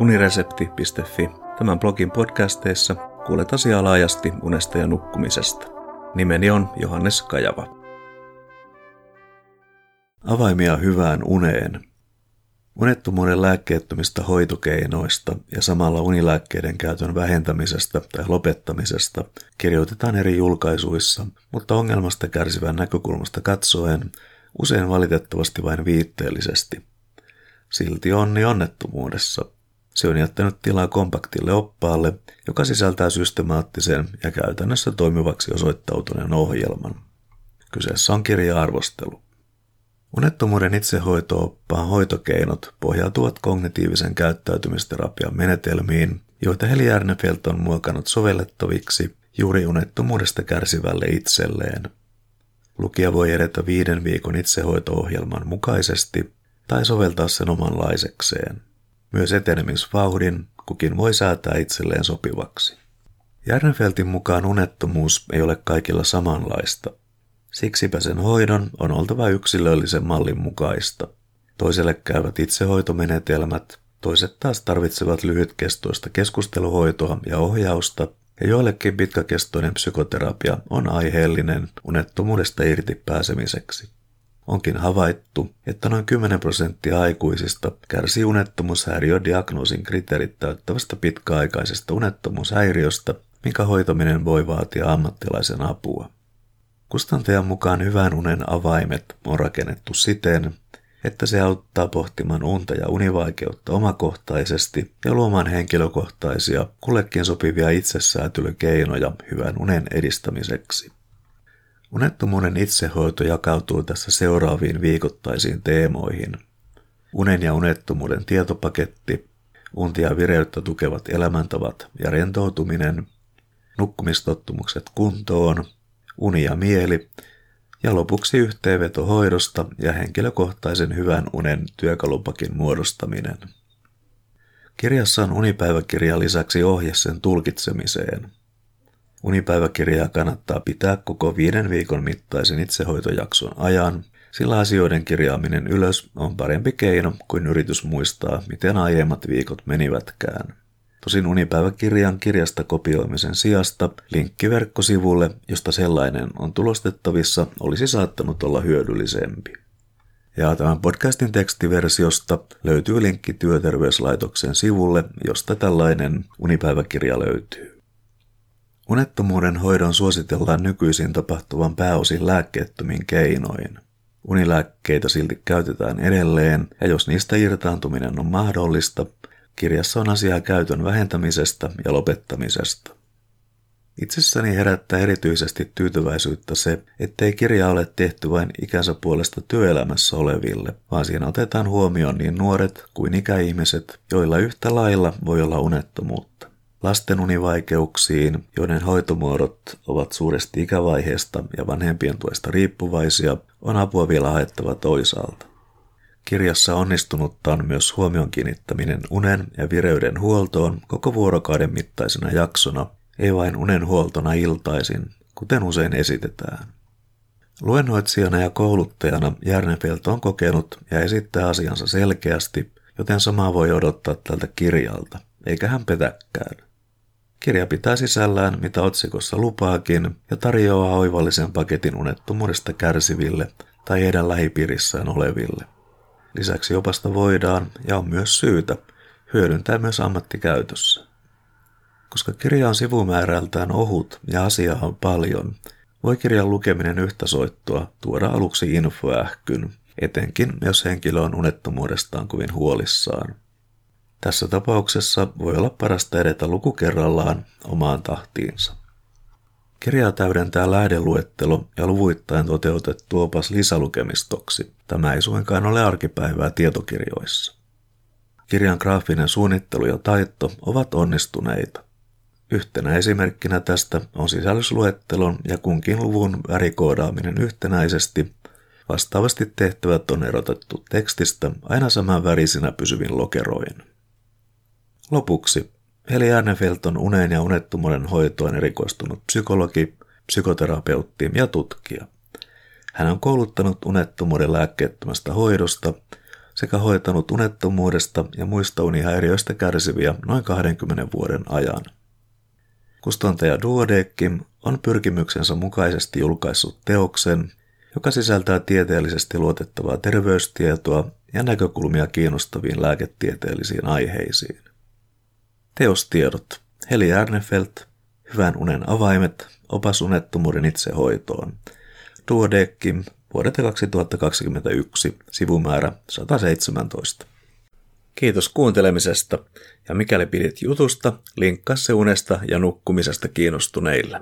uniresepti.fi. Tämän blogin podcasteissa kuulet asiaa laajasti unesta ja nukkumisesta. Nimeni on Johannes Kajava. Avaimia hyvään uneen. Unettomuuden lääkkeettömistä hoitokeinoista ja samalla unilääkkeiden käytön vähentämisestä tai lopettamisesta kirjoitetaan eri julkaisuissa, mutta ongelmasta kärsivän näkökulmasta katsoen usein valitettavasti vain viitteellisesti. Silti onni onnettomuudessa. Se on jättänyt tilaa kompaktille oppaalle, joka sisältää systemaattisen ja käytännössä toimivaksi osoittautuneen ohjelman. Kyseessä on kirja-arvostelu. Unettomuuden itsehoito-oppaan hoitokeinot pohjautuvat kognitiivisen käyttäytymisterapian menetelmiin, joita Heli Järnefelt on muokannut sovellettaviksi juuri unettomuudesta kärsivälle itselleen. Lukija voi edetä viiden viikon itsehoito-ohjelman mukaisesti tai soveltaa sen omanlaisekseen. Myös etenemisvauhdin kukin voi säätää itselleen sopivaksi. Järnfeltin mukaan unettomuus ei ole kaikilla samanlaista. Siksipä sen hoidon on oltava yksilöllisen mallin mukaista. Toiselle käyvät itsehoitomenetelmät, toiset taas tarvitsevat lyhytkestoista keskusteluhoitoa ja ohjausta, ja joillekin pitkäkestoinen psykoterapia on aiheellinen unettomuudesta irti pääsemiseksi. Onkin havaittu, että noin 10 prosenttia aikuisista kärsii unettomuushäiriödiagnoosin kriteerit täyttävästä pitkäaikaisesta unettomuushäiriöstä, minkä hoitaminen voi vaatia ammattilaisen apua. Kustantajan mukaan hyvän unen avaimet on rakennettu siten, että se auttaa pohtimaan unta ja univaikeutta omakohtaisesti ja luomaan henkilökohtaisia, kullekin sopivia itsesäätelykeinoja hyvän unen edistämiseksi. Unettomuuden itsehoito jakautuu tässä seuraaviin viikoittaisiin teemoihin. Unen ja unettomuuden tietopaketti, untia ja vireyttä tukevat elämäntavat ja rentoutuminen, nukkumistottumukset kuntoon, uni ja mieli ja lopuksi yhteenveto hoidosta ja henkilökohtaisen hyvän unen työkalupakin muodostaminen. Kirjassa on unipäiväkirja lisäksi ohje sen tulkitsemiseen – Unipäiväkirjaa kannattaa pitää koko viiden viikon mittaisen itsehoitojakson ajan, sillä asioiden kirjaaminen ylös on parempi keino kuin yritys muistaa, miten aiemmat viikot menivätkään. Tosin unipäiväkirjan kirjasta kopioimisen sijasta linkki verkkosivulle, josta sellainen on tulostettavissa, olisi saattanut olla hyödyllisempi. Ja tämän podcastin tekstiversiosta löytyy linkki Työterveyslaitoksen sivulle, josta tällainen unipäiväkirja löytyy. Unettomuuden hoidon suositellaan nykyisin tapahtuvan pääosin lääkkeettömin keinoin. Unilääkkeitä silti käytetään edelleen, ja jos niistä irtaantuminen on mahdollista, kirjassa on asiaa käytön vähentämisestä ja lopettamisesta. Itsessäni herättää erityisesti tyytyväisyyttä se, ettei kirja ole tehty vain ikänsä puolesta työelämässä oleville, vaan siinä otetaan huomioon niin nuoret kuin ikäihmiset, joilla yhtä lailla voi olla unettomuutta. Lastenunivaikeuksiin, joiden hoitomuodot ovat suuresti ikävaiheesta ja vanhempien tuesta riippuvaisia, on apua vielä haettava toisaalta. Kirjassa onnistunutta on myös huomion kiinnittäminen unen ja vireyden huoltoon koko vuorokauden mittaisena jaksona, ei vain unen huoltona iltaisin, kuten usein esitetään. Luennoitsijana ja kouluttajana Järnefelt on kokenut ja esittää asiansa selkeästi, joten samaa voi odottaa tältä kirjalta, eikä hän petäkään. Kirja pitää sisällään, mitä otsikossa lupaakin, ja tarjoaa oivallisen paketin unettomuudesta kärsiville tai heidän lähipiirissään oleville. Lisäksi opasta voidaan, ja on myös syytä, hyödyntää myös ammattikäytössä. Koska kirja on sivumäärältään ohut ja asiaa on paljon, voi kirjan lukeminen yhtä soittua tuoda aluksi infoähkyn, etenkin jos henkilö on unettomuudestaan kovin huolissaan. Tässä tapauksessa voi olla parasta edetä luku kerrallaan omaan tahtiinsa. Kirjaa täydentää lähdeluettelo ja luvuittain toteutettu opas lisälukemistoksi. Tämä ei suinkaan ole arkipäivää tietokirjoissa. Kirjan graafinen suunnittelu ja taitto ovat onnistuneita. Yhtenä esimerkkinä tästä on sisällysluettelon ja kunkin luvun värikoodaaminen yhtenäisesti. Vastaavasti tehtävät on erotettu tekstistä aina saman värisinä pysyvin lokeroin. Lopuksi Heli Ernefelt on uneen ja unettomuuden hoitoon erikoistunut psykologi, psykoterapeutti ja tutkija. Hän on kouluttanut unettomuuden lääkkeettömästä hoidosta sekä hoitanut unettomuudesta ja muista unihäiriöistä kärsiviä noin 20 vuoden ajan. Kustantaja Duodeckim on pyrkimyksensä mukaisesti julkaissut teoksen, joka sisältää tieteellisesti luotettavaa terveystietoa ja näkökulmia kiinnostaviin lääketieteellisiin aiheisiin. Teostiedot Heli Ernefelt, Hyvän unen avaimet, opas unettomuuden itsehoitoon. Duodeckim, vuodelta 2021, sivumäärä 117. Kiitos kuuntelemisesta, ja mikäli pidit jutusta, linkkaa se unesta ja nukkumisesta kiinnostuneille.